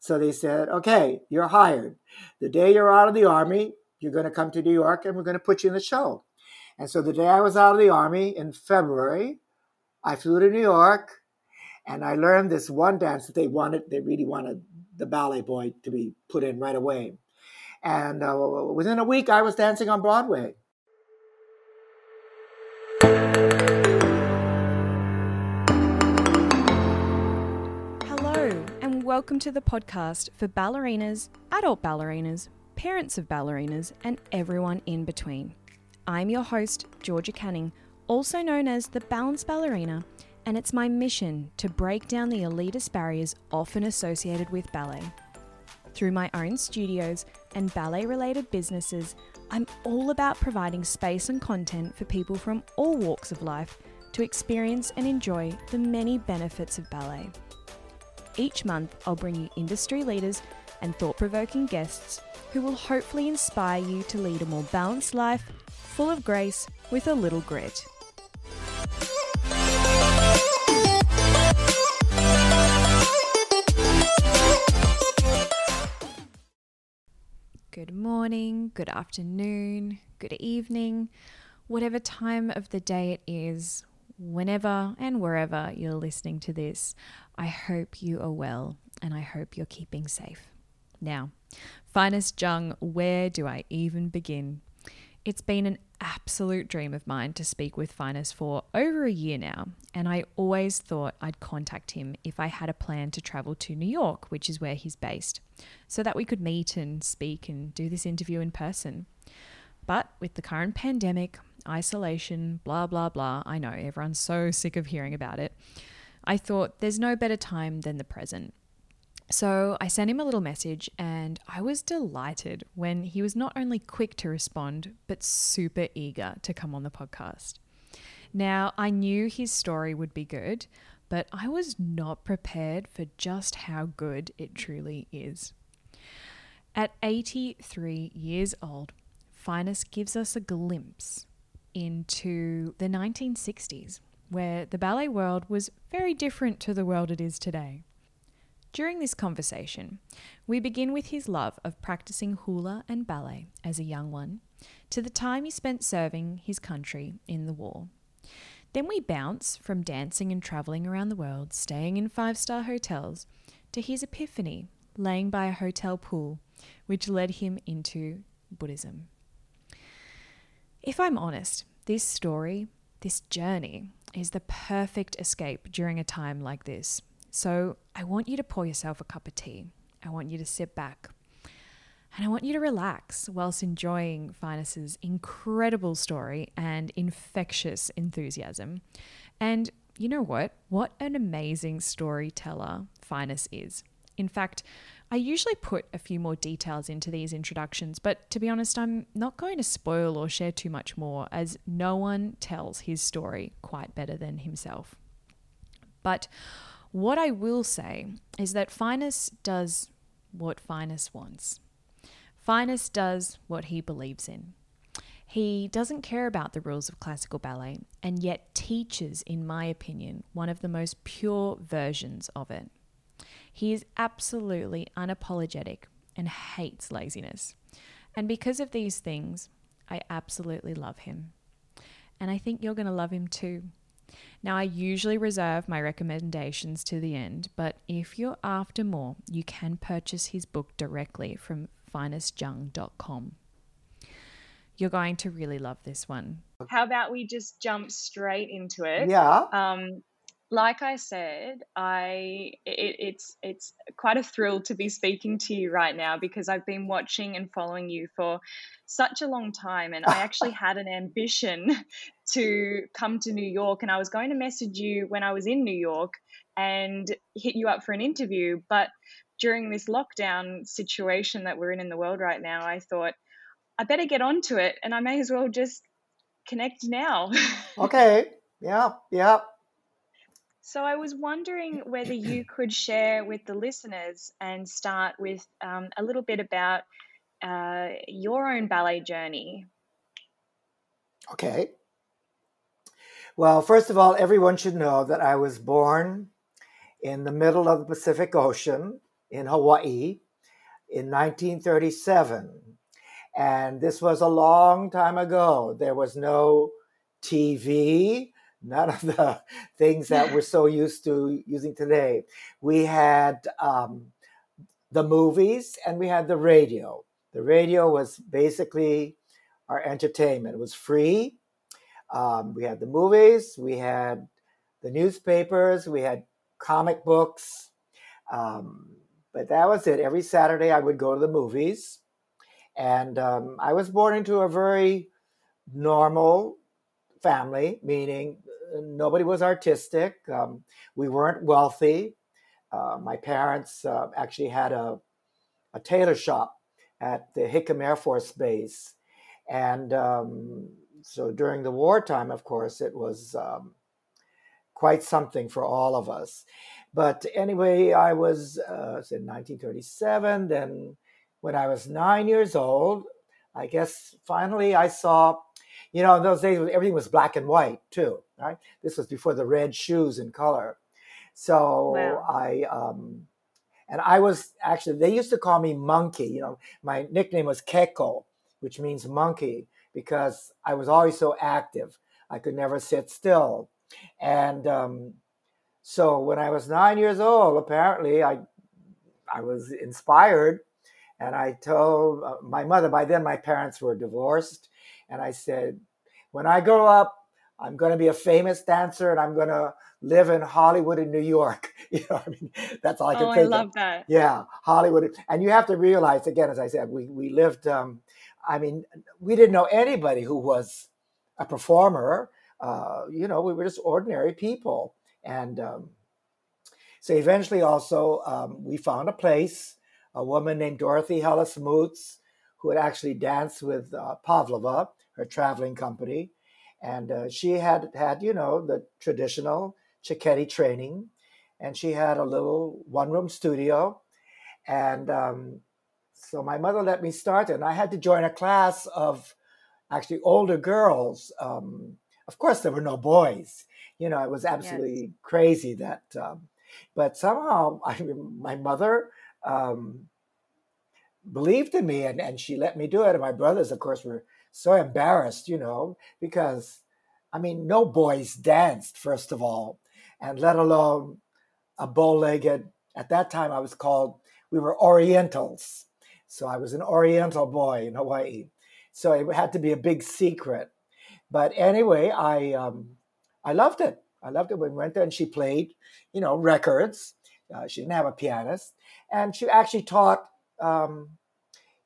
So they said, okay, you're hired. The day you're out of the army, you're going to come to New York and we're going to put you in the show. And so the day I was out of the army in February, I flew to New York and I learned this one dance that they wanted, they really wanted the ballet boy to be put in right away. And uh, within a week, I was dancing on Broadway. Welcome to the podcast for ballerinas, adult ballerinas, parents of ballerinas, and everyone in between. I'm your host, Georgia Canning, also known as the Balanced Ballerina, and it's my mission to break down the elitist barriers often associated with ballet. Through my own studios and ballet related businesses, I'm all about providing space and content for people from all walks of life to experience and enjoy the many benefits of ballet. Each month, I'll bring you industry leaders and thought provoking guests who will hopefully inspire you to lead a more balanced life, full of grace, with a little grit. Good morning, good afternoon, good evening, whatever time of the day it is, whenever and wherever you're listening to this. I hope you are well and I hope you're keeping safe. Now, Finis Jhung, where do I even begin? It's been an absolute dream of mine to speak with Finis for over a year now, and I always thought I'd contact him if I had a plan to travel to New York, which is where he's based, so that we could meet and speak and do this interview in person. But with the current pandemic, isolation, blah, blah, blah, I know everyone's so sick of hearing about it. I thought there's no better time than the present. So I sent him a little message and I was delighted when he was not only quick to respond, but super eager to come on the podcast. Now, I knew his story would be good, but I was not prepared for just how good it truly is. At 83 years old, Finis gives us a glimpse into the 1960s, where the ballet world was very different to the world it is today. During this conversation, we begin with his love of practicing hula and ballet as a young one, to the time he spent serving his country in the war. Then we bounce from dancing and travelling around the world, staying in five star hotels, to his epiphany laying by a hotel pool, which led him into Buddhism. If I'm honest, this story, this journey, is the perfect escape during a time like this so I want you to pour yourself a cup of tea. I want you to sit back. And I want you to relax whilst enjoying Finis's incredible story and infectious enthusiasm. And you know what? What an amazing storyteller Finus is. In fact, I usually put a few more details into these introductions, but to be honest, I'm not going to spoil or share too much more, as no one tells his story quite better than himself. But what I will say is that Finis does what Finis wants. Finis does what he believes in. He doesn't care about the rules of classical ballet and yet teaches, in my opinion, one of the most pure versions of it. He is absolutely unapologetic and hates laziness. And because of these things, I absolutely love him. And I think you're going to love him too. Now, I usually reserve my recommendations to the end, but if you're after more, you can purchase his book directly from finisjhung.com. You're going to really love this one. How about we just jump straight into it? Yeah. Um, like I said, I it, it's it's quite a thrill to be speaking to you right now because I've been watching and following you for such a long time, and I actually had an ambition to come to New York, and I was going to message you when I was in New York and hit you up for an interview, but during this lockdown situation that we're in in the world right now, I thought I better get onto it, and I may as well just connect now. okay. Yeah. Yeah. So I was wondering whether you could share with the listeners and start with um, a little bit about uh, your own ballet journey. Okay. Well, first of all, everyone should know that I was born in the middle of the Pacific Ocean in Hawaii in 1937. And this was a long time ago. There was no TV, none of the things that we're so used to using today. We had um, the movies and we had the radio. The radio was basically our entertainment. It was free. Um, we had the movies, we had the newspapers, we had comic books. Um, but that was it. Every Saturday I would go to the movies. And um, I was born into a very normal family, meaning nobody was artistic. Um, we weren't wealthy. Uh, my parents uh, actually had a, a tailor shop at the Hickam Air Force Base. And um, so during the wartime, of course, it was um, quite something for all of us. But anyway, I was uh, in 1937. Then, when I was nine years old, I guess finally I saw, you know, in those days everything was black and white too, right? This was before the red shoes in color. So wow. I, um, and I was actually, they used to call me Monkey. You know, my nickname was Keko, which means monkey, because I was always so active. I could never sit still. And um, so when I was nine years old, apparently I, I was inspired, and I told uh, my mother. By then, my parents were divorced, and I said, "When I grow up, I'm going to be a famous dancer, and I'm going to live in Hollywood in New York." You know, I mean, that's all I can oh, think. I love of. that. Yeah, Hollywood, and you have to realize again, as I said, we we lived. Um, I mean, we didn't know anybody who was a performer. Uh, you know, we were just ordinary people. And um, so eventually, also, um, we found a place, a woman named Dorothy Hellas Moots, who had actually danced with uh, Pavlova, her traveling company. And uh, she had had, you know, the traditional Cecchetti training. And she had a little one room studio. And um, so my mother let me start, and I had to join a class of actually older girls. Um, of course, there were no boys. You know, it was absolutely yes. crazy that. Um, but somehow, I, mean, my mother um, believed in me, and, and she let me do it. And my brothers, of course, were so embarrassed, you know, because I mean, no boys danced first of all, and let alone a bow-legged. At that time, I was called. We were Orientals, so I was an Oriental boy in Hawaii. So it had to be a big secret. But anyway, I um, I loved it. I loved it we went there and she played, you know, records. Uh, she didn't have a pianist, and she actually taught um,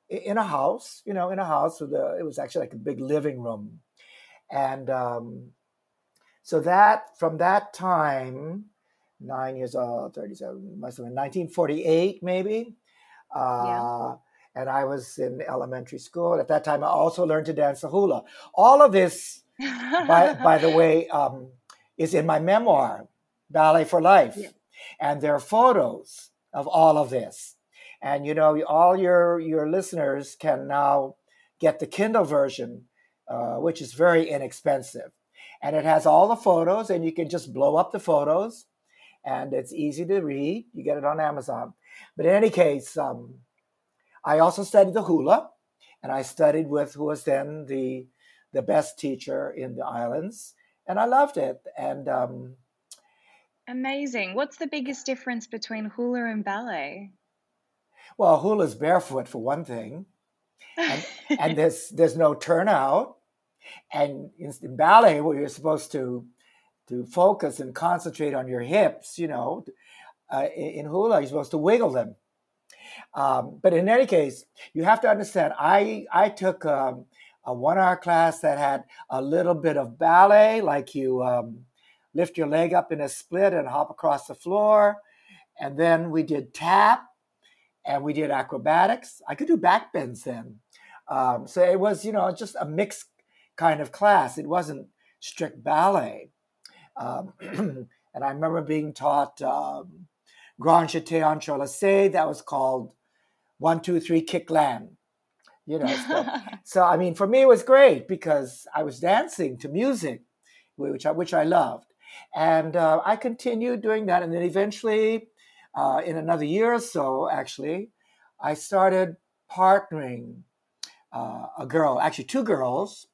in a house. You know, in a house with a. It was actually like a big living room, and um, so that from that time, nine years old, thirty-seven, must have been nineteen forty-eight, maybe. Uh, yeah and I was in elementary school. At that time, I also learned to dance the hula. All of this, by, by the way, um, is in my memoir, Ballet for Life. Yeah. And there are photos of all of this. And you know, all your your listeners can now get the Kindle version, uh, which is very inexpensive, and it has all the photos, and you can just blow up the photos, and it's easy to read. You get it on Amazon. But in any case, um, I also studied the hula, and I studied with who was then the the best teacher in the islands, and I loved it. And um, amazing. What's the biggest difference between hula and ballet? Well, hula's barefoot for one thing, and, and there's there's no turnout, and in, in ballet where you're supposed to to focus and concentrate on your hips, you know, uh, in hula you're supposed to wiggle them. Um, but in any case, you have to understand. I I took um, a one-hour class that had a little bit of ballet, like you um, lift your leg up in a split and hop across the floor, and then we did tap, and we did acrobatics. I could do back bends then. Um, so it was, you know, just a mixed kind of class. It wasn't strict ballet. Um, and I remember being taught um, Grand Jeté Entrelacé. That was called One, Two, Three, Kick Land. You know, so, so, I mean, for me it was great because I was dancing to music, which I, which I loved, and uh, I continued doing that, and then eventually uh, in another year or so, actually, I started partnering uh, a girl, actually two girls.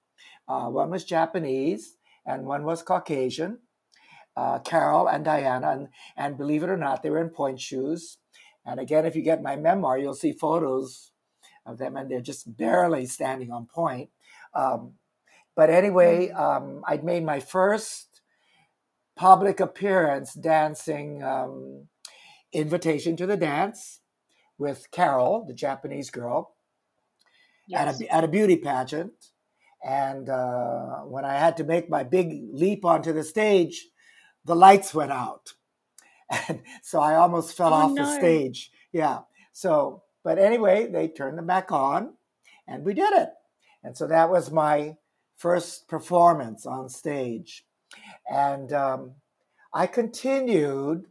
Uh, one was Japanese and one was Caucasian, uh, Carol and Diana. And, and believe it or not, they were in point shoes. And again, if you get my memoir, you'll see photos of them, and they're just barely standing on point. Um, but anyway, mm. um, I'd made my first public appearance dancing um, Invitation to the Dance with Carol, the Japanese girl, yes. at, a, at a beauty pageant. And uh, when I had to make my big leap onto the stage, the lights went out. And so I almost fell oh, off no. the stage. Yeah. So, but anyway, they turned them back on and we did it. And so that was my first performance on stage. And um, I continued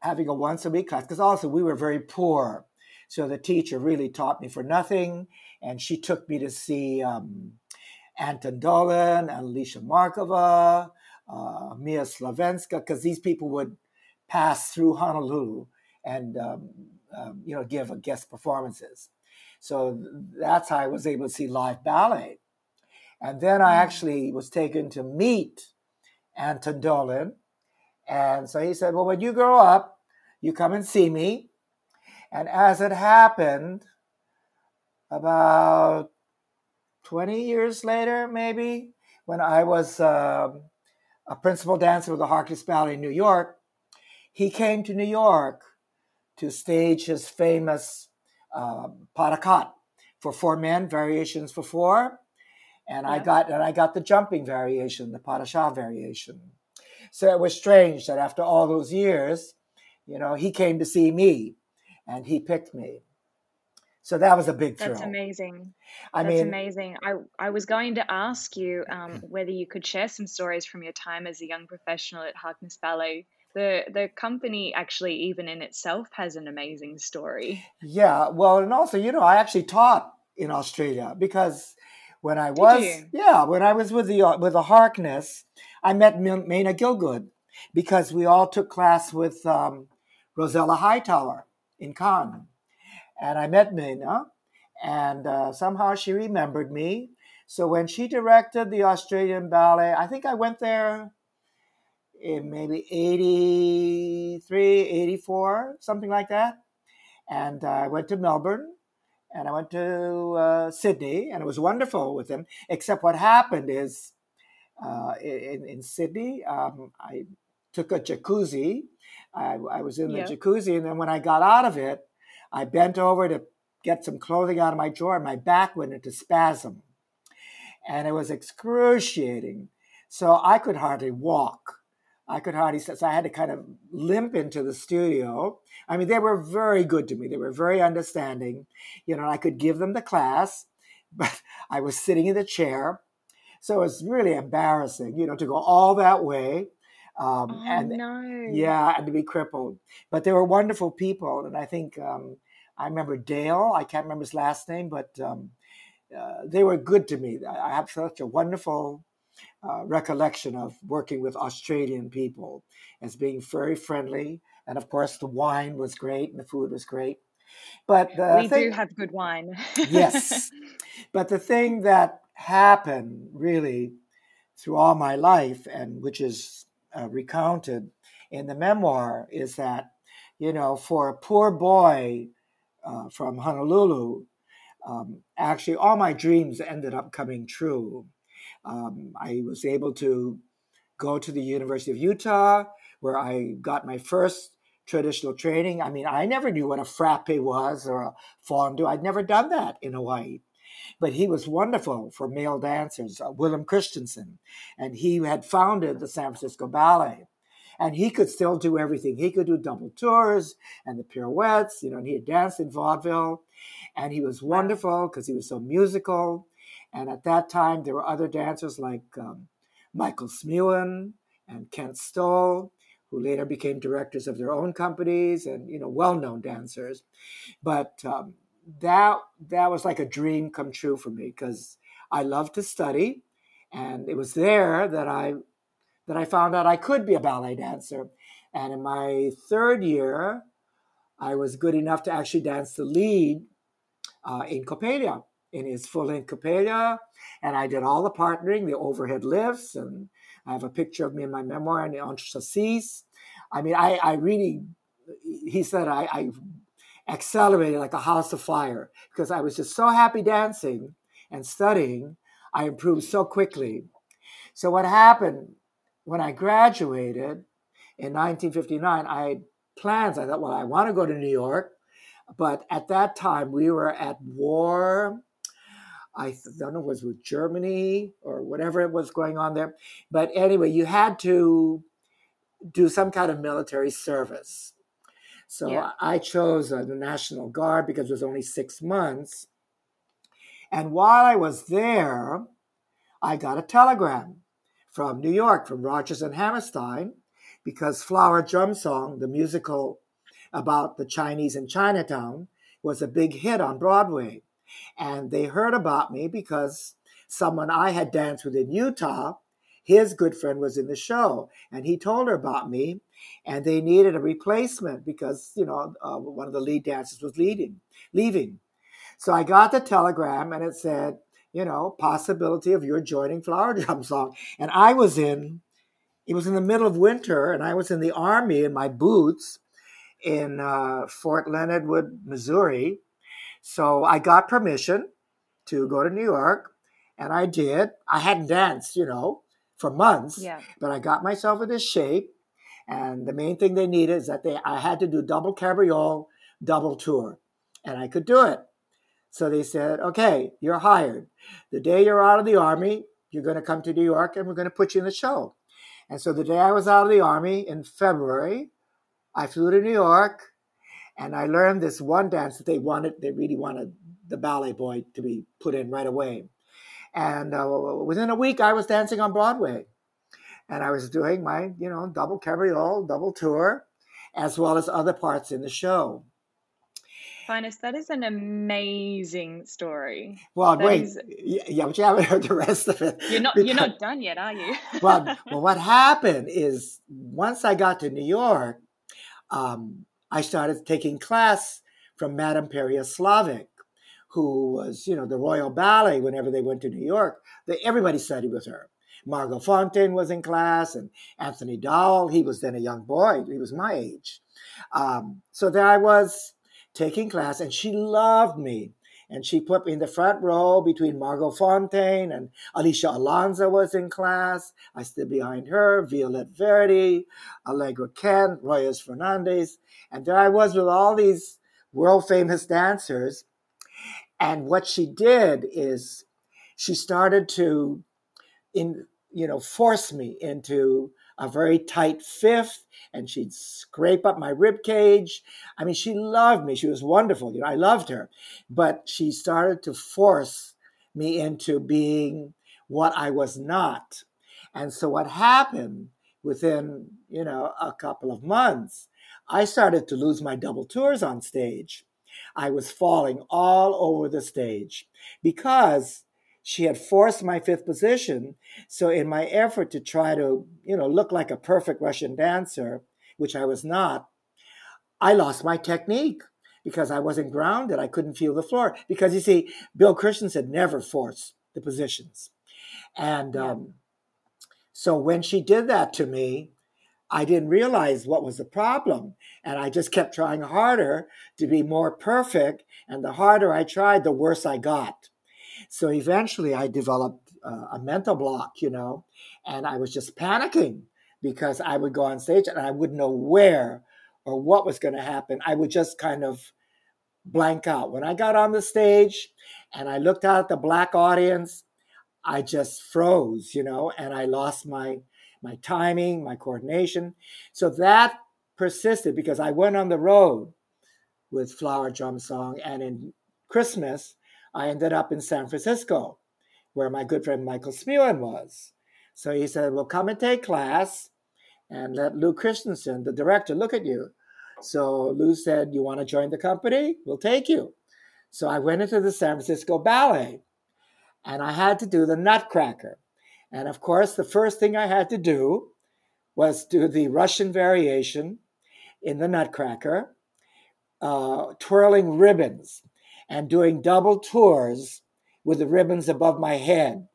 having a once a week class because also we were very poor. So the teacher really taught me for nothing. And she took me to see um, Anton Dolin and Alicia Markova, uh, Mia Slavenska, because these people would pass through Honolulu and um, um, you know give guest performances. So that's how I was able to see live ballet. And then I mm. actually was taken to meet Anton Dolin. And so he said, Well, when you grow up, you come and see me. And as it happened, about 20 years later, maybe, when I was um, a principal dancer with the Harkness Ballet in New York, he came to New York to stage his famous uh, de quatre for four men, variations for four, and yeah. I got and I got the jumping variation, the chat variation. So it was strange that after all those years, you know, he came to see me, and he picked me. So that was a big thrill. That's amazing. I That's mean, amazing. I, I was going to ask you um, whether you could share some stories from your time as a young professional at Harkness Ballet the the company actually even in itself has an amazing story. Yeah, well, and also you know I actually taught in Australia because when I was yeah when I was with the with the Harkness, I met Maina Gielgud because we all took class with um, Rosella Hightower in Cannes, and I met Maina, and uh, somehow she remembered me. So when she directed the Australian ballet, I think I went there in maybe 83, 84, something like that. And uh, I went to Melbourne and I went to uh, Sydney and it was wonderful with him. Except what happened is uh, in, in Sydney, um, I took a jacuzzi. I, I was in the jacuzzi and then when I got out of it, I bent over to get some clothing out of my drawer and my back went into spasm. And it was excruciating. So I could hardly walk. I could hardly. So I had to kind of limp into the studio. I mean, they were very good to me. They were very understanding. You know, I could give them the class, but I was sitting in the chair. So it's really embarrassing, you know, to go all that way. Um, oh, and no. yeah, and to be crippled. But they were wonderful people. And I think um, I remember Dale, I can't remember his last name, but um, uh, they were good to me. I have such a wonderful uh, recollection of working with Australian people as being very friendly. And of course, the wine was great and the food was great. But we thing, do have good wine. yes. But the thing that happened really through all my life, and which is uh, recounted in the memoir, is that, you know, for a poor boy uh, from Honolulu, um, actually all my dreams ended up coming true. Um, I was able to go to the University of Utah, where I got my first traditional training. I mean, I never knew what a frappe was or a fondue. I'd never done that in Hawaii. But he was wonderful for male dancers, uh, Willam Christensen, and he had founded the San Francisco Ballet. And he could still do everything. He could do double tours and the pirouettes, you know, and he had danced in vaudeville. And he was wonderful because he was so musical. And at that time, there were other dancers like um, Michael Smuin and Kent Stowell, who later became directors of their own companies and you know well-known dancers. But um, that that was like a dream come true for me because I love to study, and it was there that I that I found out I could be a ballet dancer. And in my third year I was good enough to actually dance the lead uh, in Coppelia, in his full length Coppelia. And I did all the partnering, the overhead lifts, and I have a picture of me in my memoir and entrechat six. I mean, I, I really, he said I, I accelerated like a house of fire because I was just so happy dancing and studying. I improved so quickly. So, what happened when I graduated in 1959, I had plans. I thought, well, I want to go to New York. But at that time, we were at war. I don't know, if it was with Germany or whatever it was going on there. But anyway, you had to do some kind of military service. So yeah. I chose uh, the National Guard because it was only six months. And while I was there, I got a telegram from New York, from Rodgers and Hammerstein, because Flower Drum Song, the musical about the Chinese in Chinatown, was a big hit on Broadway. And they heard about me because someone I had danced with in Utah, his good friend was in the show, and he told her about me and they needed a replacement because you know uh, one of the lead dancers was leading, leaving. So I got the telegram, and it said, you know, possibility of your joining Flower Drum Song, and I was in. It was in the middle of winter, and I was in the army in my boots in uh, Fort Leonard Wood, Missouri. So I got permission to go to New York, and I did. I hadn't danced, you know, for months, yeah. but I got myself into shape and the main thing they needed is that they I had to do double cabriole, double tour, and I could do it. So they said, "Okay, you're hired. The day you're out of the army, you're going to come to New York, and we're going to put you in the show." And so the day I was out of the army in February, I flew to New York, and I learned this one dance that they wanted. They really wanted the ballet boy to be put in right away. And uh, within a week, I was dancing on Broadway and I was doing my, you know, double cabriole, double tour, as well as other parts in the show. Finis, that is an amazing story. Well, that wait, is... yeah, but you haven't heard the rest of it. You're not, because, you're not done yet, are you? well, well, what happened is once I got to New York, um, I started taking class from Madame Pereyaslavec, who was, you know, the Royal Ballet. Whenever they went to New York, they, everybody studied with her. Margot Fonteyn was in class, and Anthony Dowell. He was then a young boy. He was my age. Um, so there I was taking class, and she loved me. And she put me in the front row between Margot Fonteyn and Alicia Alonso was in class. I stood behind her, Violette Verdy, Allegra Kent, Royes Fernandez. And there I was with all these world famous dancers. And what she did is she started to in you know, force me into a very tight fifth and she'd scrape up my rib cage. I mean, she loved me. She was wonderful. You know, I loved her. But she started to force me into being what I was not. And so what happened within, you know, a couple of months, I started to lose my double tours on stage. I was falling all over the stage because she had forced my fifth position. So in my effort to try to, you know, look like a perfect Russian dancer, which I was not, I lost my technique because I wasn't grounded. I couldn't feel the floor. Because you see, Bill Christensen never forced the positions. And yeah. um, so when she did that to me, I didn't realize what was the problem. And I just kept trying harder to be more perfect. And the harder I tried, the worse I got. So eventually I developed uh, a mental block, you know, and I was just panicking because I would go on stage and I wouldn't know where or what was going to happen. I would just kind of blank out. When I got on the stage and I looked out at the black audience, I just froze, you know, and I lost my my timing, my coordination. So that persisted because I went on the road with Flower Drum Song and in Christmas I ended up in San Francisco, where my good friend Michael Smuin was. So he said, Well, come and take class and let Lew Christensen, the director, look at you. So Lou said, You want to join the company? We'll take you. So I went into the San Francisco Ballet and I had to do the Nutcracker. And of course, the first thing I had to do was do the Russian variation in the Nutcracker uh, twirling ribbons and doing double tours with the ribbons above my head.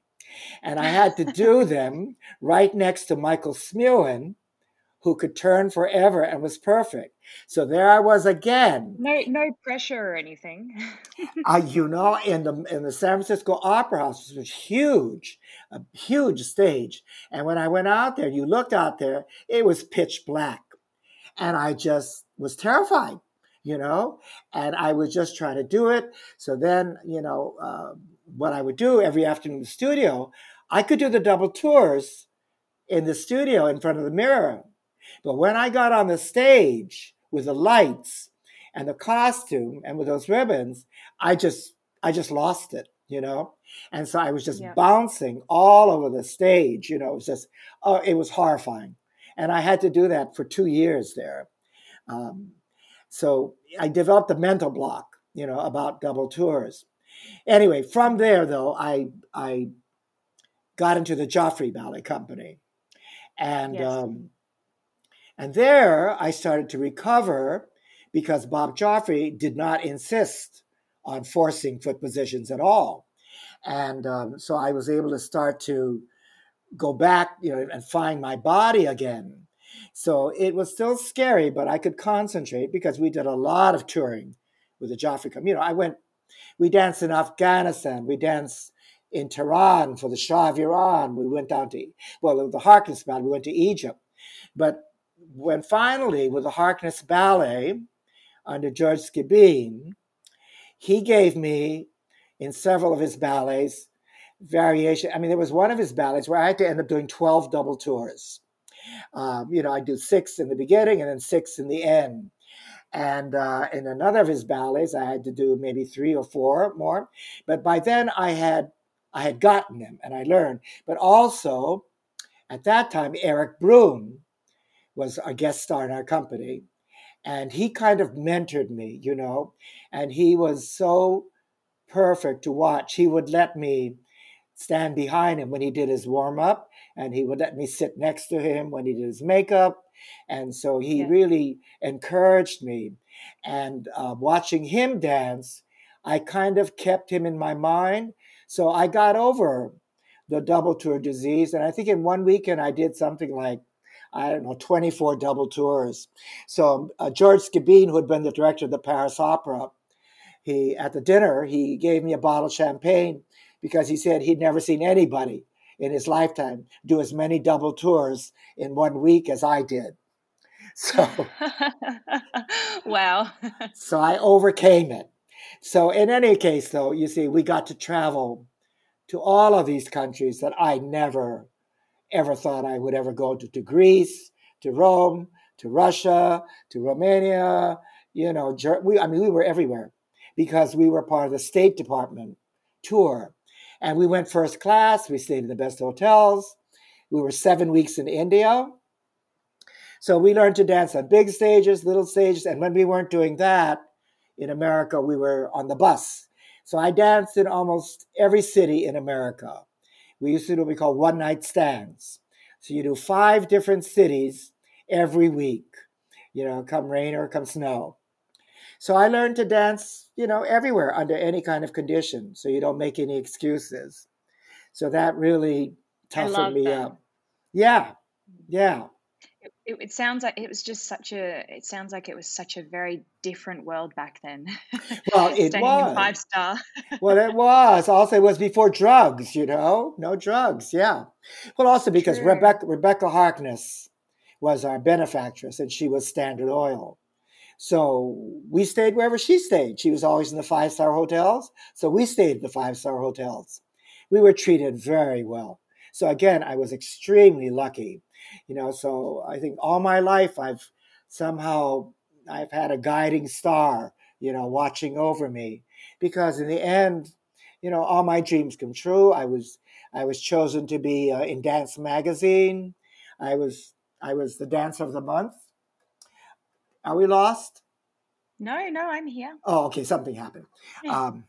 And I had to do them right next to Michael Smuin, who could turn forever and was perfect. So there I was again. No, no pressure or anything. uh, you know, in the in the San Francisco Opera House, which was huge, a huge stage. And when I went out there, you looked out there, it was pitch black, and I just was terrified. You know, and I was just trying to do it. So then, you know, uh, what I would do every afternoon in the studio, I could do the double tours in the studio in front of the mirror. But when I got on the stage, with the lights and the costume and with those ribbons, I just I just lost it, you know. And so I was just yeah. bouncing all over the stage, you know. It was just oh, it was horrifying, and I had to do that for two years there. Um, so I developed a mental block, you know, about double tours. Anyway, from there though, I I got into the Joffrey Ballet Company, and yes. um, and there I started to recover because Bob Joffrey did not insist on forcing foot positions at all. And um, so I was able to start to go back, you know, and find my body again. So it was still scary, but I could concentrate because we did a lot of touring with the Joffrey. You know, I went, we danced in Afghanistan, we danced in Tehran for the Shah of Iran. We went down to, well, the Harkness Band, we went to Egypt. But when finally, with the Harkness Ballet under George Skibine, he gave me in several of his ballets variation. I mean, there was one of his ballets where I had to end up doing 12 double tours. Um, you know, I do six in the beginning and then six in the end. And uh, in another of his ballets, I had to do maybe three or four more. But by then, I had I had gotten them and I learned. But also, at that time, Erik Bruhn, was a guest star in our company. And he kind of mentored me, you know, and he was so perfect to watch. He would let me stand behind him when he did his warm up, and he would let me sit next to him when he did his makeup. And so he yeah. really encouraged me. And uh, watching him dance, I kind of kept him in my mind. So I got over the double tour disease. And I think in one weekend, I did something like I don't know, 24 double tours. So uh, George Skibine, who had been the director of the Paris Opera, he at the dinner he gave me a bottle of champagne because he said he'd never seen anybody in his lifetime do as many double tours in one week as I did. So, wow. so I overcame it. So, in any case, though, you see, we got to travel to all of these countries that I never ever thought I would ever go to, to Greece, to Rome, to Russia, to Romania. You know, we, I mean, we were everywhere because we were part of the State Department tour. And we went first class. We stayed in the best hotels. We were seven weeks in India. So we learned to dance on big stages, little stages. And when we weren't doing that in America, we were on the bus. So I danced in almost every city in America we used to do what we call one night stands. So you do five different cities every week, you know, come rain or come snow. So I learned to dance, you know, everywhere under any kind of condition. So you don't make any excuses. So that really toughened me that. up. Yeah. Yeah it, it, sounds like it was just such a it sounds like it was such a very different world back then well it was five star well it was also it was before drugs you know no drugs yeah well also because True. rebecca rebecca harkness was our benefactress and she was standard oil so we stayed wherever she stayed. She was always in the five star hotels. So we stayed the five star hotels. We were treated very well. So again i was extremely lucky you know so i think all my life i've somehow i've had a guiding star you know watching over me because in the end you know all my dreams come true. I was i was chosen to be uh, in dance magazine. I was i was the dancer of the month are we lost no no i'm here oh okay something happened um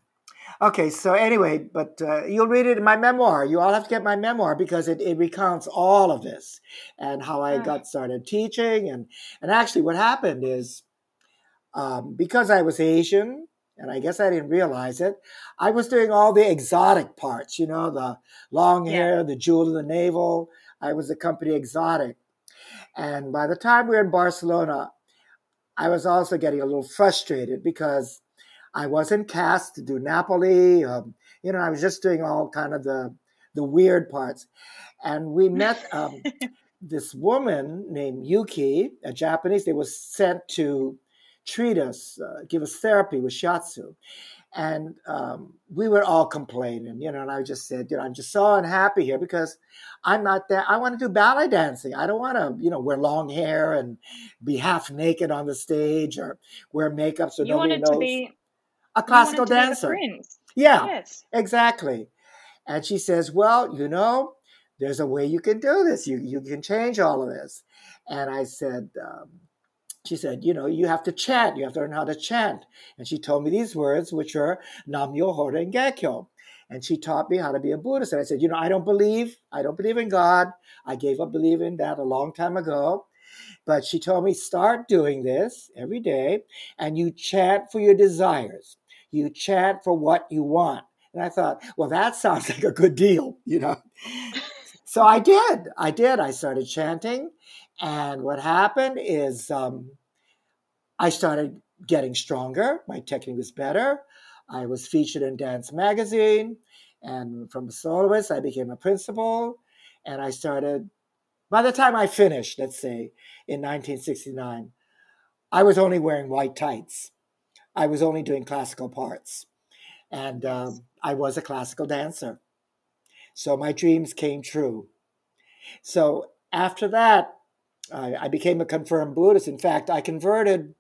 Okay, so anyway, but uh, you'll read it in my memoir. You all have to get my memoir because it, it recounts all of this and how I got started teaching. And, and actually, what happened is um, because I was Asian, and I guess I didn't realize it, I was doing all the exotic parts, you know, the long Yeah. hair, the jewel of the navel. I was the company exotic. And by the time we were in Barcelona, I was also getting a little frustrated because I wasn't cast to do Napoli. Um, you know, I was just doing all kind of the the weird parts. And we met um, this woman named Yuki, a Japanese. They was sent to treat us, uh, give us therapy with shiatsu. And um, we were all complaining, you know, and I just said, you know, I'm just so unhappy here because I'm not there. I want to do ballet dancing. I don't want to, you know, wear long hair and be half naked on the stage or wear makeup so you nobody wanted knows. to be a classical to be the dancer. Yeah, Yes. exactly. And she says, Well, you know, there's a way you can do this. You, you can change all of this. And I said, um, She said, You know, you have to chant. You have to learn how to chant. And she told me these words, which are Nam Myoho Renge Kyo. And she taught me how to be a Buddhist. And I said, You know, I don't believe, I don't believe in God. I gave up believing that a long time ago. But she told me, Start doing this every day and you chant for your desires. You chant for what you want. And I thought, well, that sounds like a good deal, you know. So I did. I did. I started chanting. And what happened is um, I started getting stronger. My technique was better. I was featured in Dance Magazine. And from a soloist, I became a principal. And I started, by the time I finished, let's say in 1969, I was only wearing white tights. I was only doing classical parts. And um, I was a classical dancer. So my dreams came true. So after that, I, I became a confirmed Buddhist. In fact, I converted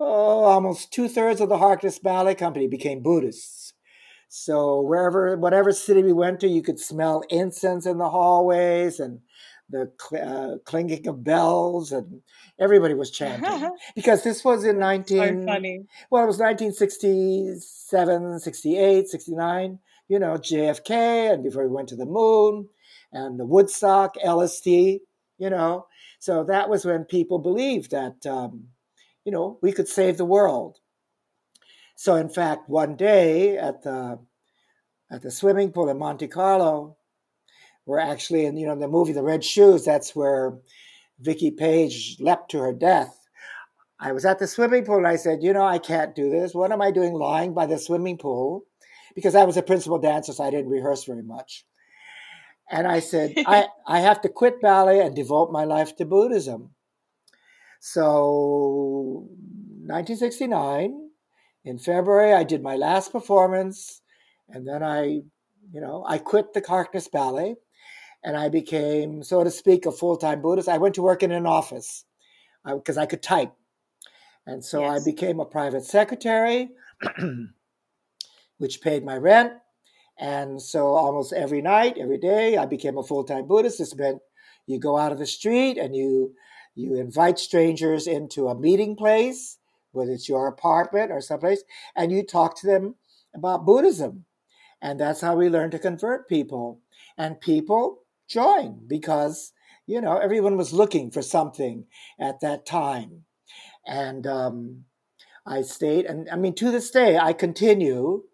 oh, almost two thirds of the Harkness Ballet Company became Buddhists. So wherever, whatever city we went to, you could smell incense in the hallways and the cl- uh, clinking of bells, and everybody was chanting because this was in 19. so funny. Well, it was 1967, 68, 69, you know, JFK, and before we went to the moon, and the Woodstock, LSD, you know. So that was when people believed that, um, you know, we could save the world. So, in fact, one day at the at the swimming pool in Monte Carlo, we're actually in, you know, the movie The Red Shoes, that's where Vicky Page leapt to her death. I was at the swimming pool and I said, you know, I can't do this. What am I doing lying by the swimming pool? Because I was a principal dancer, so I didn't rehearse very much. And I said, I, I have to quit ballet and devote my life to Buddhism. So, 1969, in February, I did my last performance. And then I, you know, I quit the Harkness Ballet and I became, so to speak, a full time Buddhist. I went to work in an office uh, because I, I could type. And so Yes. I became a private secretary, which paid my rent. And so almost every night, every day, I became a full time Buddhist. This meant you go out of the street and you you invite strangers into a meeting place, whether it's your apartment or someplace, and you talk to them about Buddhism. And that's how we learn to convert people. And people join because, you know, everyone was looking for something at that time. And um, I stayed, and I mean, to this day, I continue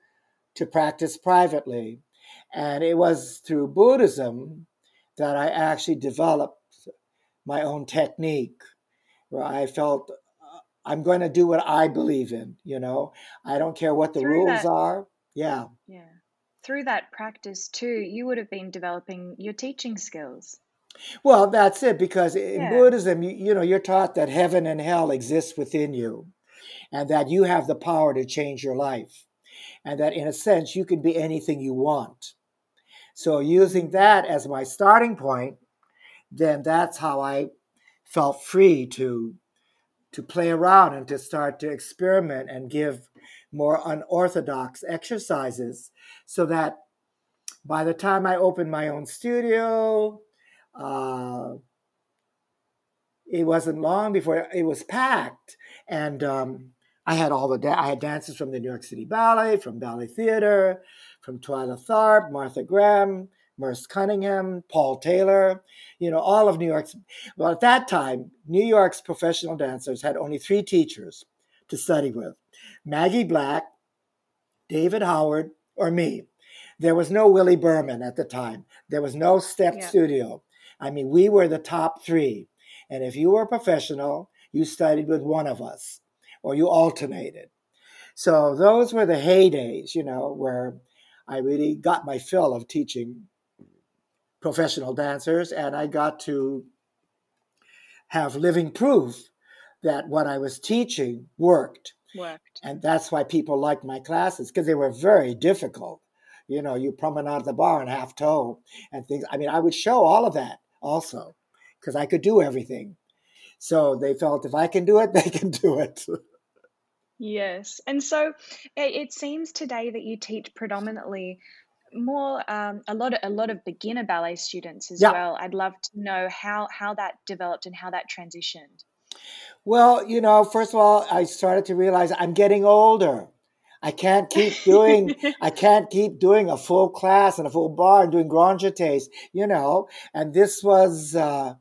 to practice privately. And it was through Buddhism that I actually developed my own technique, where I felt uh, I'm going to do what I believe in, you know, I don't care what the Through rules that- are. Yeah. Yeah. Through that practice too, you would have been developing your teaching skills. Well, that's it, because in Yeah. Buddhism, you, you know, you're taught that heaven and hell exist within you and that you have the power to change your life. And that in a sense, you can be anything you want. So, using that as my starting point, then that's how I felt free to to play around and to start to experiment and give more unorthodox exercises so that by the time I opened my own studio, uh, it wasn't long before it was packed, and um, I had all the da- I had dancers from the New York City Ballet, from Ballet Theater, from Twyla Tharp, Martha Graham, Merce Cunningham, Paul Taylor, you know, all of New York's. Well, at that time, New York's professional dancers had only three teachers to study with Maggie Black, David Howard, or me. There was no Willie Burmann at the time. There was no step yeah. studio. I mean, we were the top three. And if you were a professional, you studied with one of us or you alternated. So those were the heydays, you know, where I really got my fill of teaching professional dancers and I got to have living proof that what I was teaching worked. Worked. And that's why people liked my classes because they were very difficult. You know, you promenade the bar in half toe and things. I mean, I would show all of that also because I could do everything. So they felt if I can do it, they can do it. yes. And so it seems today that you teach predominantly more um, a lot of a lot of beginner ballet students as yeah. well. I'd love to know how how that developed and how that transitioned. Well, you know, first of all, I started to realize I'm getting older. I can't keep doing I can't keep doing a full class and a full bar and doing grand jetés, you know. And this was uh,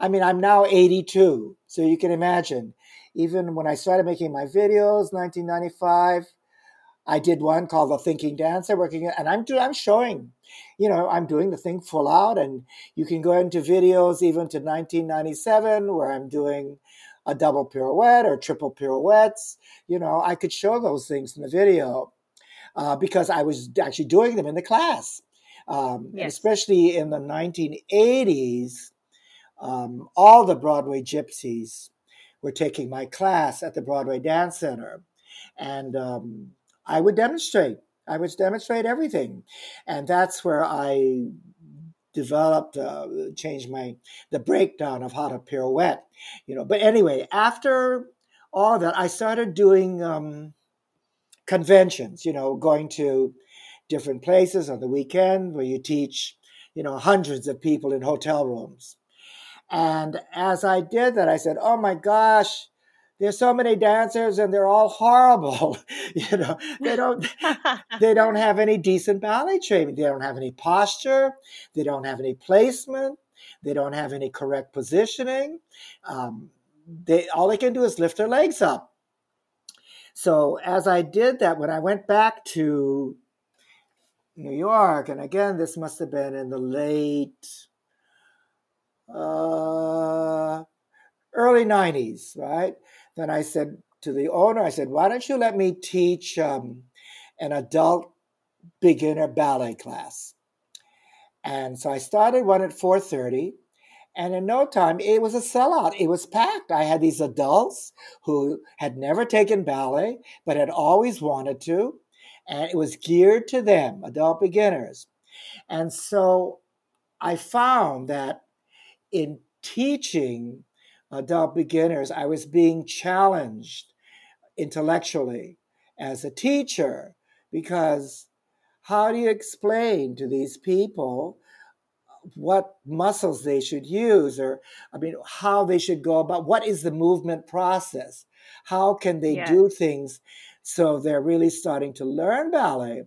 I mean, I'm now 82, so you can imagine. Even when I started making my videos, 1995, I did one called The Thinking Dancer, working, and I'm I'm showing, you know, I'm doing the thing full out, and you can go into videos even to 1997 where I'm doing a double pirouette or triple pirouettes. You know, I could show those things in the video uh, because I was actually doing them in the class, um, yes. especially in the 1980s um, all the Broadway gypsies were taking my class at the Broadway Dance Center. And um, I would demonstrate. I would demonstrate everything. And that's where I developed, uh, changed my, the breakdown of how to pirouette, you know. But anyway, after all that, I started doing um, conventions, you know, going to different places on the weekend where you teach, you know, hundreds of people in hotel rooms. And as I did that, I said, "Oh my gosh, there's so many dancers and they're all horrible. you know, they don't they don't have any decent ballet training. They don't have any posture. They don't have any placement. They don't have any correct positioning. Um, they all they can do is lift their legs up. So as I did that, when I went back to New York, and again, this must have been in the late uh, early 90s, right? Then I said to the owner, I said, why don't you let me teach um, an adult beginner ballet class? And so I started one at 4.30. And in no time, it was a sellout. It was packed. I had these adults who had never taken ballet, but had always wanted to. And it was geared to them, adult beginners. And so I found that in teaching adult beginners, I was being challenged intellectually as a teacher because how do you explain to these people what muscles they should use or i mean how they should go about what is the movement process? How can they do things? So they're really starting to learn ballet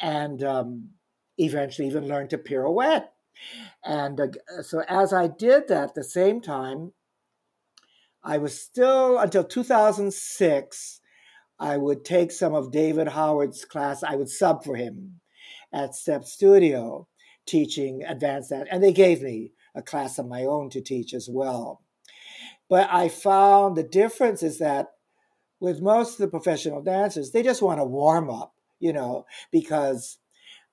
and um, eventually even learn to pirouette and uh, so as I did that at the same time, I was still until 2006. I would take some of David Howard's class. I would sub for him at Step Studio, teaching advanced dance, and they gave me a class of my own to teach as well. But I found the difference is that with most of the professional dancers, they just want to warm up, you know, because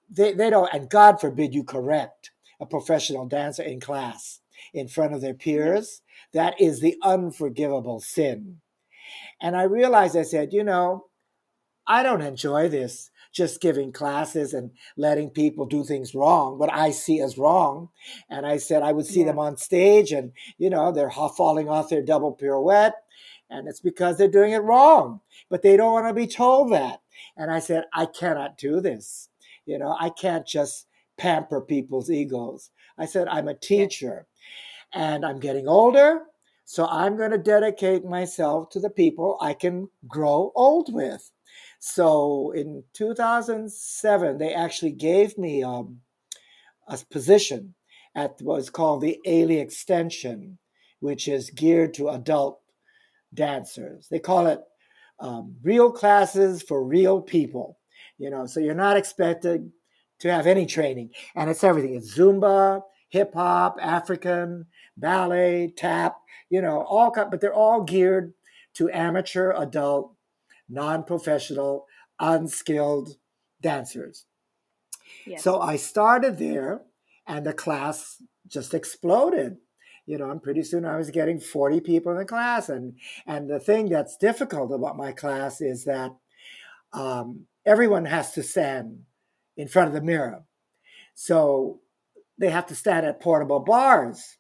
they, they don't, and God forbid you correct a professional dancer in class in front of their mm-hmm. peers. That is the unforgivable sin. And I realized, I said, you know, I don't enjoy this just giving classes and letting people do things wrong, what I see as wrong. And I said I would see yeah. them on stage and, you know, they're falling off their double pirouette. And it's because they're doing it wrong, but they don't want to be told that. And I said, I cannot do this. You know, I can't just pamper people's egos. I said, I'm a teacher and I'm getting older. So I'm going to dedicate myself to the people I can grow old with. So in 2007, they actually gave me um, a position at what's called the Ailey extension, which is geared to adult dancers. They call it um, real classes for real people. You know, so you're not expected to have any training, and it's everything. It's Zumba, hip hop, African, ballet, tap. You know, all cut, but they're all geared to amateur, adult, non-professional, unskilled dancers. Yes. So I started there, and the class just exploded you know, and pretty soon I was getting 40 people in the class. And, and the thing that's difficult about my class is that um, everyone has to stand in front of the mirror. So they have to stand at portable bars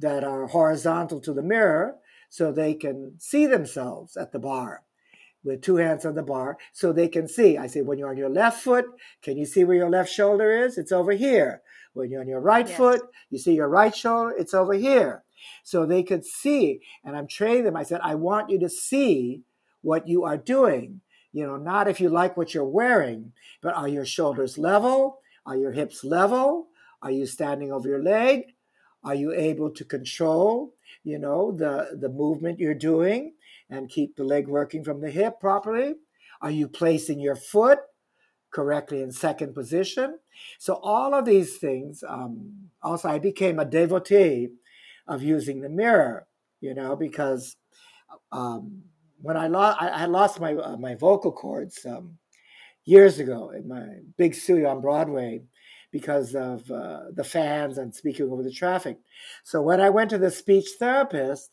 that are horizontal to the mirror so they can see themselves at the bar with two hands on the bar so they can see. I say, when you're on your left foot, can you see where your left shoulder is? It's over here. When you're on your right yes. foot, you see your right shoulder, it's over here. So they could see. And I'm training them. I said, I want you to see what you are doing. You know, not if you like what you're wearing, but are your shoulders level? Are your hips level? Are you standing over your leg? Are you able to control, you know, the, the movement you're doing and keep the leg working from the hip properly? Are you placing your foot correctly in second position? So all of these things. Um, also, I became a devotee of using the mirror, you know, because um, when I lost, I, I, lost my uh, my vocal cords um, years ago in my big studio on Broadway because of uh, the fans and speaking over the traffic. So when I went to the speech therapist,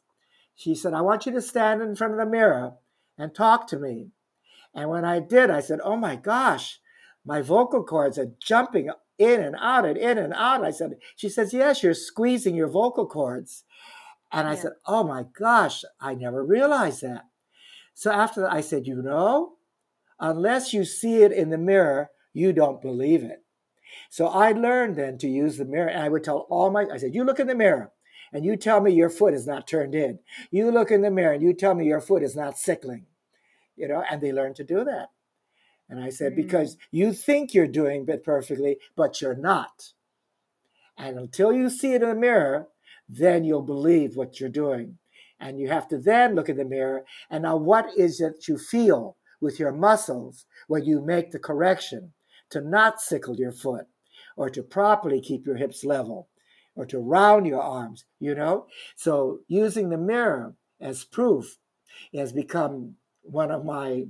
she said, "I want you to stand in front of the mirror and talk to me." And when I did, I said, "Oh my gosh, my vocal cords are jumping in and out and in and out. I said, she says, yes, you're squeezing your vocal cords. And I yeah. said, oh my gosh, I never realized that. So after that, I said, you know, unless you see it in the mirror, you don't believe it. So I learned then to use the mirror. And I would tell all my, I said, you look in the mirror and you tell me your foot is not turned in. You look in the mirror and you tell me your foot is not sickling. You know, and they learned to do that. And I said, mm-hmm. because you think you're doing it perfectly, but you're not. And until you see it in the mirror, then you'll believe what you're doing. And you have to then look in the mirror and now what is it you feel with your muscles when you make the correction to not sickle your foot or to properly keep your hips level or to round your arms, you know? So using the mirror as proof has become one of my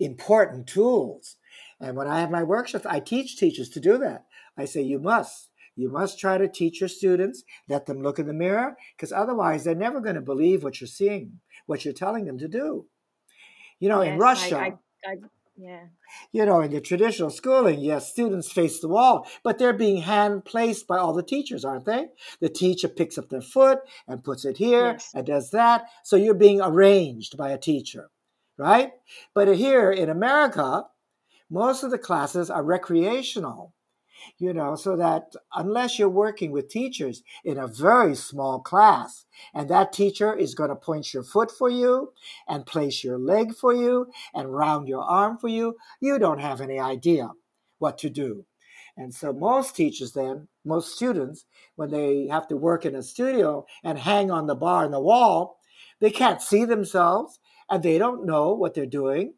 important tools. And when I have my workshops, I teach teachers to do that. I say, you must. You must try to teach your students, let them look in the mirror, because otherwise they're never going to believe what you're seeing, what you're telling them to do. You know, yes, in Russia, I, I, I, yeah. You know, in the traditional schooling, yes, students face the wall, but they're being hand placed by all the teachers, aren't they? The teacher picks up their foot and puts it here yes. and does that. So you're being arranged by a teacher right? But here in America, most of the classes are recreational, you know, so that unless you're working with teachers in a very small class, and that teacher is going to point your foot for you and place your leg for you and round your arm for you, you don't have any idea what to do. And so most teachers then, most students, when they have to work in a studio and hang on the bar in the wall, they can't see themselves and they don't know what they're doing.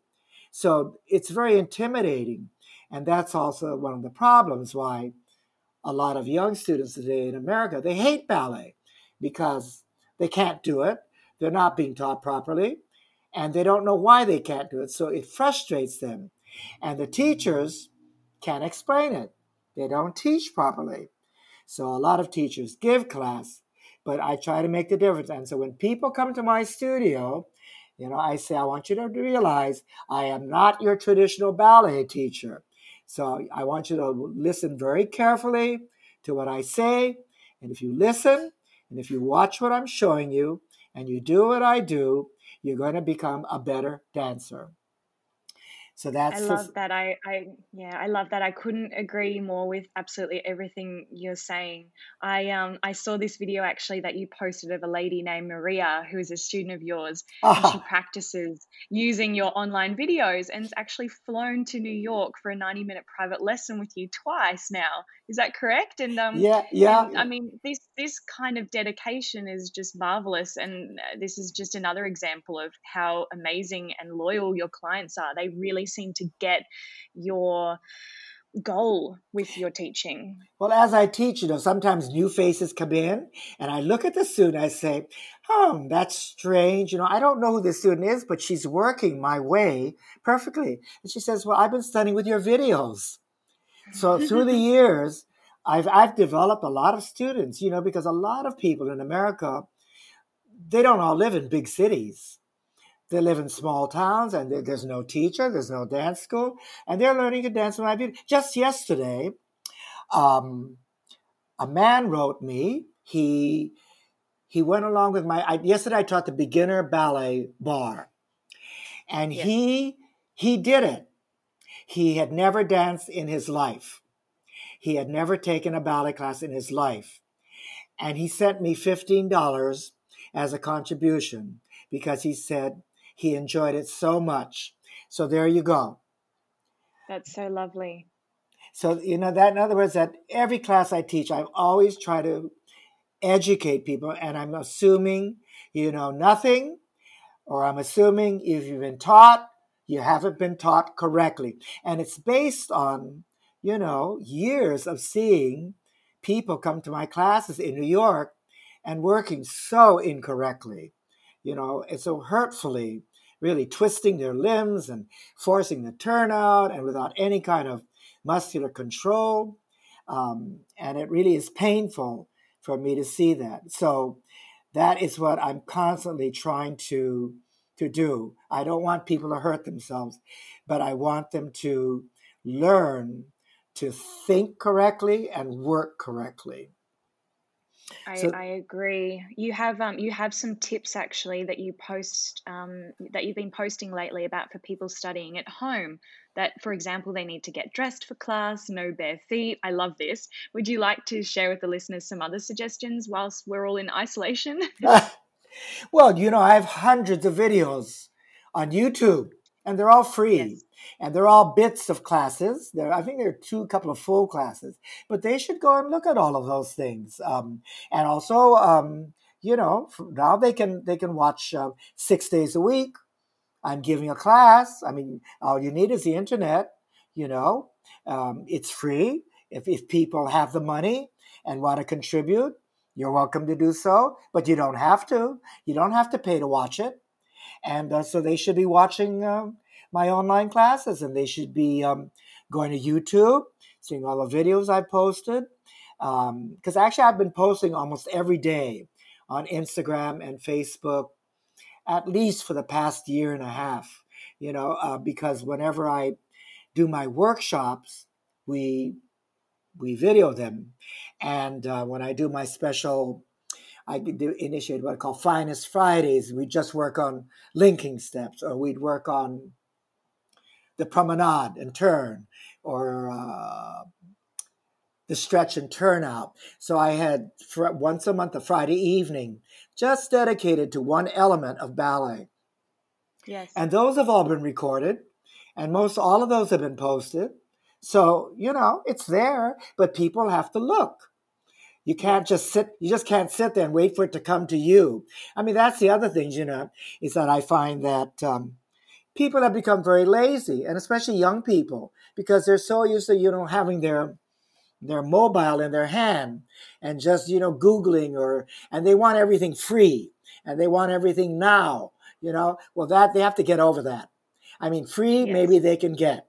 So it's very intimidating. And that's also one of the problems why a lot of young students today in America, they hate ballet because they can't do it. They're not being taught properly and they don't know why they can't do it. So it frustrates them. And the teachers can't explain it. They don't teach properly. So a lot of teachers give class, but I try to make the difference. And so when people come to my studio you know, I say, I want you to realize I am not your traditional ballet teacher. So I want you to listen very carefully to what I say. And if you listen and if you watch what I'm showing you and you do what I do, you're going to become a better dancer. So that's I love that. I, I yeah, I love that. I couldn't agree more with absolutely everything you're saying. I um I saw this video actually that you posted of a lady named Maria who is a student of yours oh. and she practices using your online videos and has actually flown to New York for a 90 minute private lesson with you twice now. Is that correct? And um yeah, yeah. And, I mean this this kind of dedication is just marvelous and uh, this is just another example of how amazing and loyal your clients are. They really seem to get your goal with your teaching? Well, as I teach, you know, sometimes new faces come in and I look at the student, I say, Oh, that's strange. You know, I don't know who this student is, but she's working my way perfectly. And she says, Well, I've been studying with your videos. So through the years, I've I've developed a lot of students, you know, because a lot of people in America, they don't all live in big cities they live in small towns and there's no teacher, there's no dance school, and they're learning to dance with my beauty. Just yesterday, um, a man wrote me. He he went along with my. I, yesterday, I taught the beginner ballet bar, and yes. he he did it. He had never danced in his life. He had never taken a ballet class in his life, and he sent me fifteen dollars as a contribution because he said he enjoyed it so much. So there you go. That's so lovely. So, you know, that in other words, that every class I teach, I always try to educate people, and I'm assuming you know nothing, or I'm assuming if you've been taught, you haven't been taught correctly. And it's based on, you know, years of seeing people come to my classes in New York and working so incorrectly, you know, and so hurtfully really twisting their limbs and forcing the turnout and without any kind of muscular control. Um, and it really is painful for me to see that. So that is what I'm constantly trying to to do. I don't want people to hurt themselves, but I want them to learn to think correctly and work correctly. I, so, I agree. You have um you have some tips actually that you post um that you've been posting lately about for people studying at home. That, for example, they need to get dressed for class, no bare feet. I love this. Would you like to share with the listeners some other suggestions whilst we're all in isolation? well, you know, I have hundreds of videos on YouTube and they're all free. Yes. And they're all bits of classes. There, I think there are two, couple of full classes, but they should go and look at all of those things. Um, and also, um, you know, now they can they can watch uh, six days a week. I'm giving a class. I mean, all you need is the internet. You know, um, it's free. If if people have the money and want to contribute, you're welcome to do so. But you don't have to. You don't have to pay to watch it and uh, so they should be watching uh, my online classes and they should be um, going to youtube seeing all the videos i posted. Because um, actually i've been posting almost every day on instagram and facebook at least for the past year and a half you know uh, because whenever i do my workshops we we video them. And uh, when i do my special I do initiate what I call Finest Fridays. We just work on linking steps, or we'd work on the promenade and turn, or uh, the stretch and turn out. So I had for once a month a Friday evening just dedicated to one element of ballet. Yes. And those have all been recorded, and most all of those have been posted. So, you know, it's there, but people have to look. You can't just sit, you just can't sit there and wait for it to come to you. I mean, that's the other thing, you know, is that I find that um, people have become very lazy, and especially young people, because they're so used to, you know, having their their mobile in their hand and just, you know, Googling or, and they want everything free and they want everything now, you know. Well, that, they have to get over that. I mean, free, yes. maybe they can get,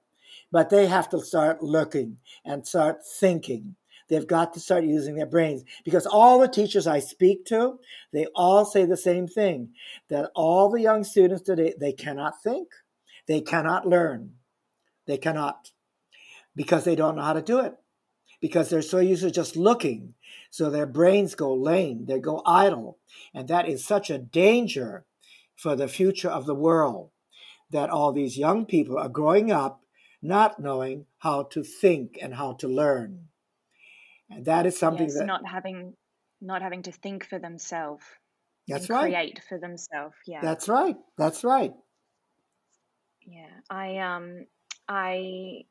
but they have to start looking and start thinking They've got to start using their brains because all the teachers I speak to, they all say the same thing that all the young students today, they cannot think, they cannot learn, they cannot because they don't know how to do it because they're so used to just looking. So their brains go lame, they go idle. And that is such a danger for the future of the world that all these young people are growing up not knowing how to think and how to learn. And that is something yes, that not having not having to think for themselves. That's right. Create for themselves. Yeah. That's right. That's right. Yeah. I um I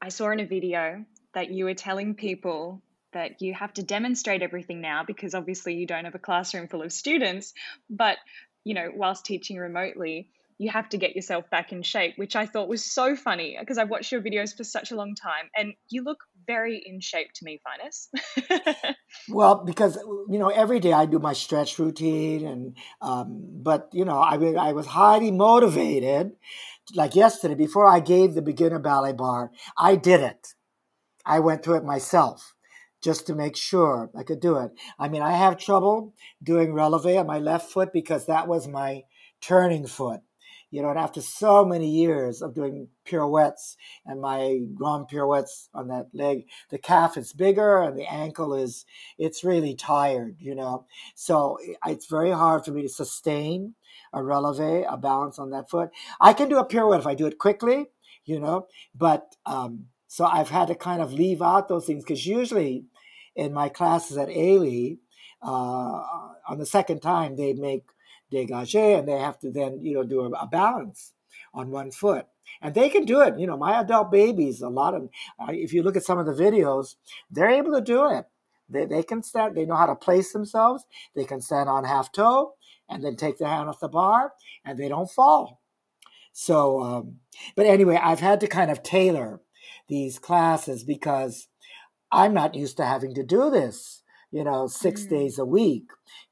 I saw in a video that you were telling people that you have to demonstrate everything now because obviously you don't have a classroom full of students, but you know, whilst teaching remotely, you have to get yourself back in shape, which I thought was so funny because I've watched your videos for such a long time and you look very in shape to me, Finis. well, because, you know, every day I do my stretch routine and, um, but, you know, I, I was highly motivated. Like yesterday, before I gave the beginner ballet bar, I did it. I went through it myself just to make sure I could do it. I mean, I have trouble doing releve on my left foot because that was my turning foot you know, and after so many years of doing pirouettes and my grand pirouettes on that leg, the calf is bigger and the ankle is, it's really tired, you know. So it's very hard for me to sustain a releve, a balance on that foot. I can do a pirouette if I do it quickly, you know, but um, so I've had to kind of leave out those things because usually in my classes at Ailey, uh, on the second time they make degage, and they have to then, you know, do a, a balance on one foot. And they can do it. You know, my adult babies, a lot of, uh, if you look at some of the videos, they're able to do it. They, they can stand, they know how to place themselves. They can stand on half toe and then take their hand off the bar and they don't fall. So, um, but anyway, I've had to kind of tailor these classes because I'm not used to having to do this, you know, 6 mm. days a week.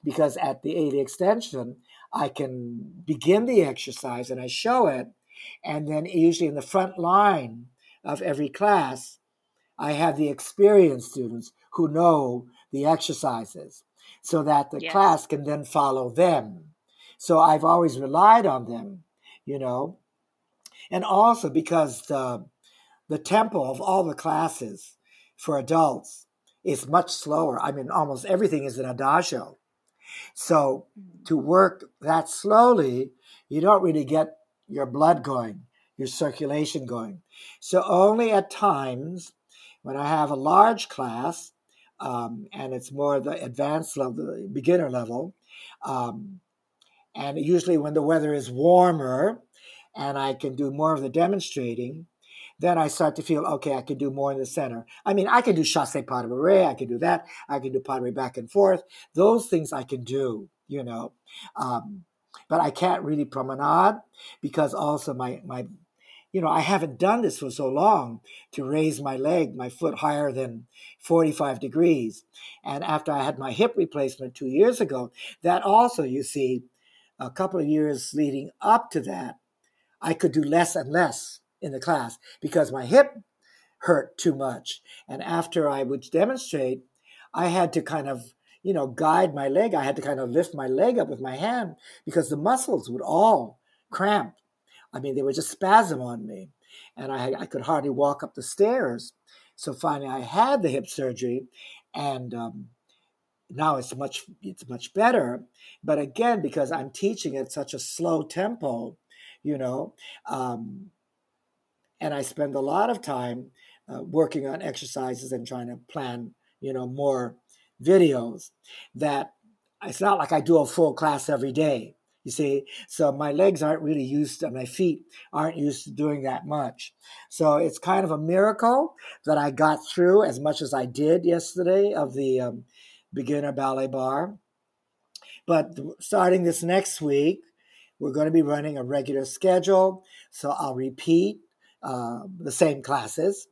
Because at the Ailey extension, I can begin the exercise and I show it. And then, usually in the front line of every class, I have the experienced students who know the exercises so that the yes. class can then follow them. So I've always relied on them, you know. And also because the, the tempo of all the classes for adults is much slower. I mean, almost everything is an adagio. So mm. to work that slowly, you don't really get your blood going, your circulation going. So only at times when I have a large class, um, and it's more the advanced level, the beginner level, um, and usually when the weather is warmer and I can do more of the demonstrating, then I start to feel, okay, I could do more in the center. I mean, I can do chasse pas de bourrée, I can do that. I can do pas de back and forth. Those things I can do, you know. Um, but I can't really promenade because also my, my, you know, I haven't done this for so long to raise my leg, my foot higher than 45 degrees. And after I had my hip replacement two years ago, that also, you see, a couple of years leading up to that, I could do less and less in the class because my hip hurt too much. And after I would demonstrate, I had to kind of, you know, guide my leg. I had to kind of lift my leg up with my hand because the muscles would all cramp. I mean, they would just spasm on me. And I, I could hardly walk up the stairs. So finally, I had the hip surgery, and um, now it's much it's much better. But again, because I'm teaching at such a slow tempo, you know, um, and I spend a lot of time uh, working on exercises and trying to plan, you know, more videos. That it's not like I do a full class every day. You see, so my legs aren't really used to, my feet aren't used to doing that much. So it's kind of a miracle that I got through as much as I did yesterday of the um, beginner ballet bar. But starting this next week, we're going to be running a regular schedule. So I'll repeat uh, the same classes.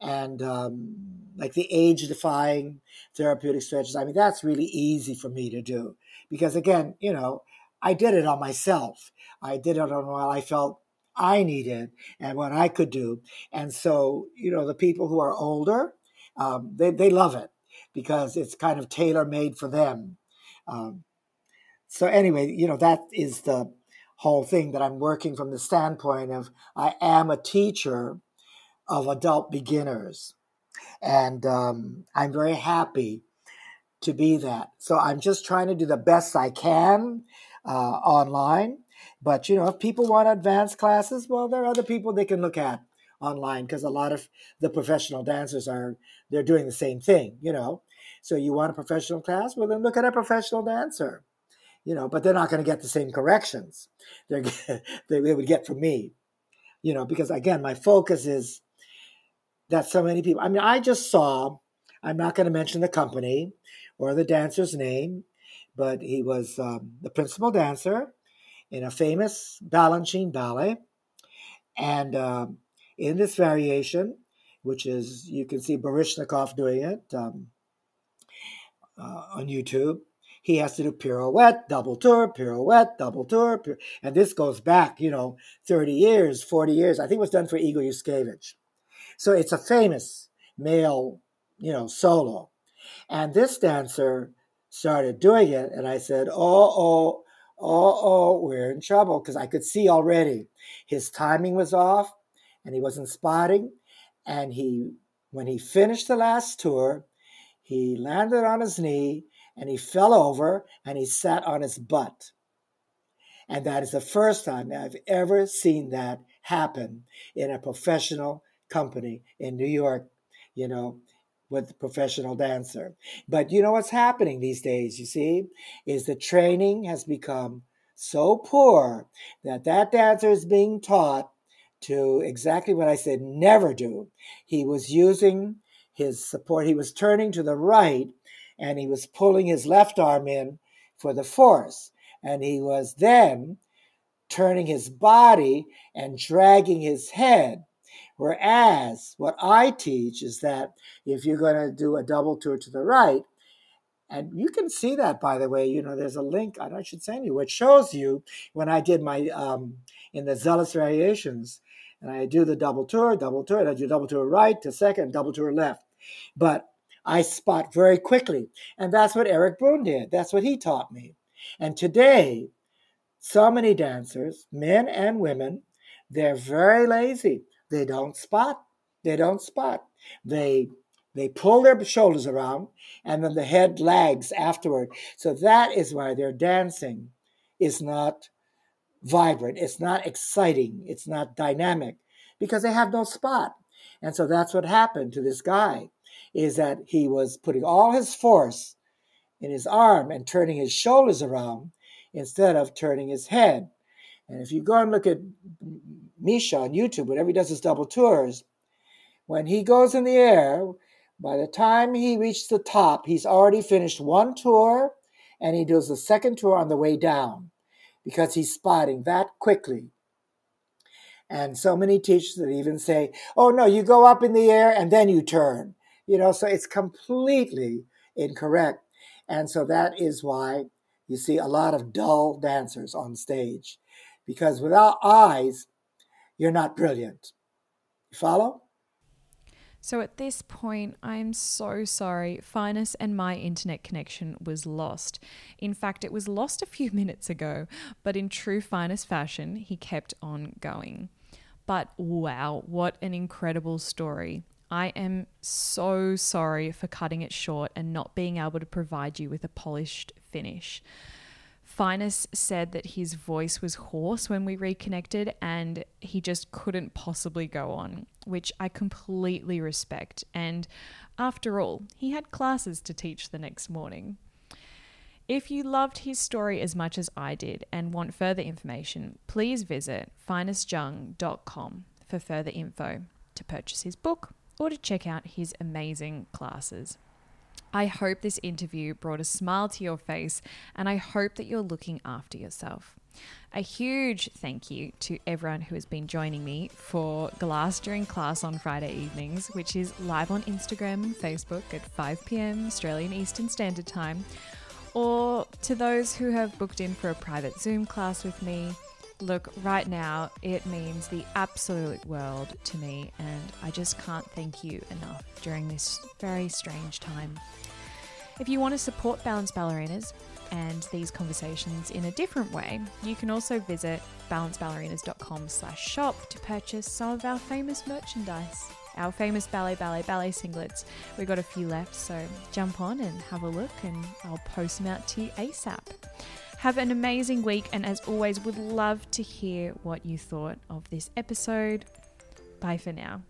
And um, like the age defying therapeutic stretches i mean that's really easy for me to do. Because again you know i did it on myself. I did it on what i felt i needed and what i could do. And so you know the people who are older um, they, they love it because it's kind of tailor made for them. Um, so anyway you know that is the whole thing that I'm working from the standpoint of I am a teacher of adult beginners. And um, I'm very happy to be that. So I'm just trying to do the best I can uh, online. But you know, if people want advanced classes, well, there are other people they can look at online because a lot of the professional dancers are they're doing the same thing. You know, so you want a professional class? Well, then look at a professional dancer. You know, but they're not going to get the same corrections they're, they, they would get from me. You know, because again, my focus is that so many people. I mean, I just saw. I'm not going to mention the company or the dancer's name, but he was um, the principal dancer in a famous Balanchine ballet. And um, in this variation, which is, you can see Baryshnikov doing it um, uh, on YouTube, he has to do pirouette, double tour, pirouette, double tour. Pir- and this goes back, you know, 30 years, 40 years. I think it was done for Igor Youskevitch. So it's a famous male, you know, solo. And this dancer started doing it, and I said, oh, oh, oh, oh, we're in trouble because I could see already his timing was off and he wasn't spotting. And he, when he finished the last tour, he landed on his knee and he fell over and he sat on his butt. And that is the first time I've ever seen that happen in a professional company in New York, you know, with professional dancer. But you know what's happening these days, you see, is the training has become so poor that that dancer is being taught to exactly what I said never do. He was using his support, he was turning to the right and he was pulling his left arm in for the force. And he was then turning his body and dragging his head Whereas what I teach is that if you're going to do a double tour to the right, and you can see that, by the way, you know, there's a link, I should send you, which shows you when I did my, um, in the Zealous Variations, and I do the double tour, double tour, and I do double tour right to second, double tour left. But I spot very quickly. And that's what Erik Bruhn did. That's what he taught me. And today, so many dancers, men and women, they're very lazy. They don't spot. They don't spot. They they pull their shoulders around and then the head lags afterward. So that is why their dancing is not vibrant. It's not exciting. It's not dynamic because they have no spot. And so that's what happened to this guy is that he was putting all his force in his arm and turning his shoulders around instead of turning his head. And if you go and look at Misha on YouTube, whenever he does his double tours, when he goes in the air, by the time he reaches the top, he's already finished one tour and he does the second tour on the way down because he's spotting that quickly. And so many teachers that even say, oh no, you go up in the air and then you turn. You know, so it's completely incorrect. And so that is why you see a lot of dull dancers on stage because without eyes, you're not brilliant. You follow? So at this point, I'm so sorry. Finis and my internet connection was lost. In fact, it was lost a few minutes ago, but in true Finis fashion, he kept on going. But wow, what an incredible story. I am so sorry for cutting it short and not being able to provide you with a polished finish. Finis said that his voice was hoarse when we reconnected and he just couldn't possibly go on, which I completely respect. And after all, he had classes to teach the next morning. If you loved his story as much as I did and want further information, please visit finisjhung.com for further info to purchase his book or to check out his amazing classes. I hope this interview brought a smile to your face, and I hope that you're looking after yourself. A huge thank you to everyone who has been joining me for Glass during class on Friday evenings, which is live on Instagram and Facebook at 5 pm Australian Eastern Standard Time, or to those who have booked in for a private Zoom class with me. Look, right now, it means the absolute world to me, and I just can't thank you enough during this very strange time. If you want to support Balanced Ballerinas and these conversations in a different way, you can also visit balancedballerinas.com slash shop to purchase some of our famous merchandise. Our famous ballet, ballet, ballet singlets. We've got a few left, so jump on and have a look, and I'll post them out to you ASAP. Have an amazing week, and as always, would love to hear what you thought of this episode. Bye for now.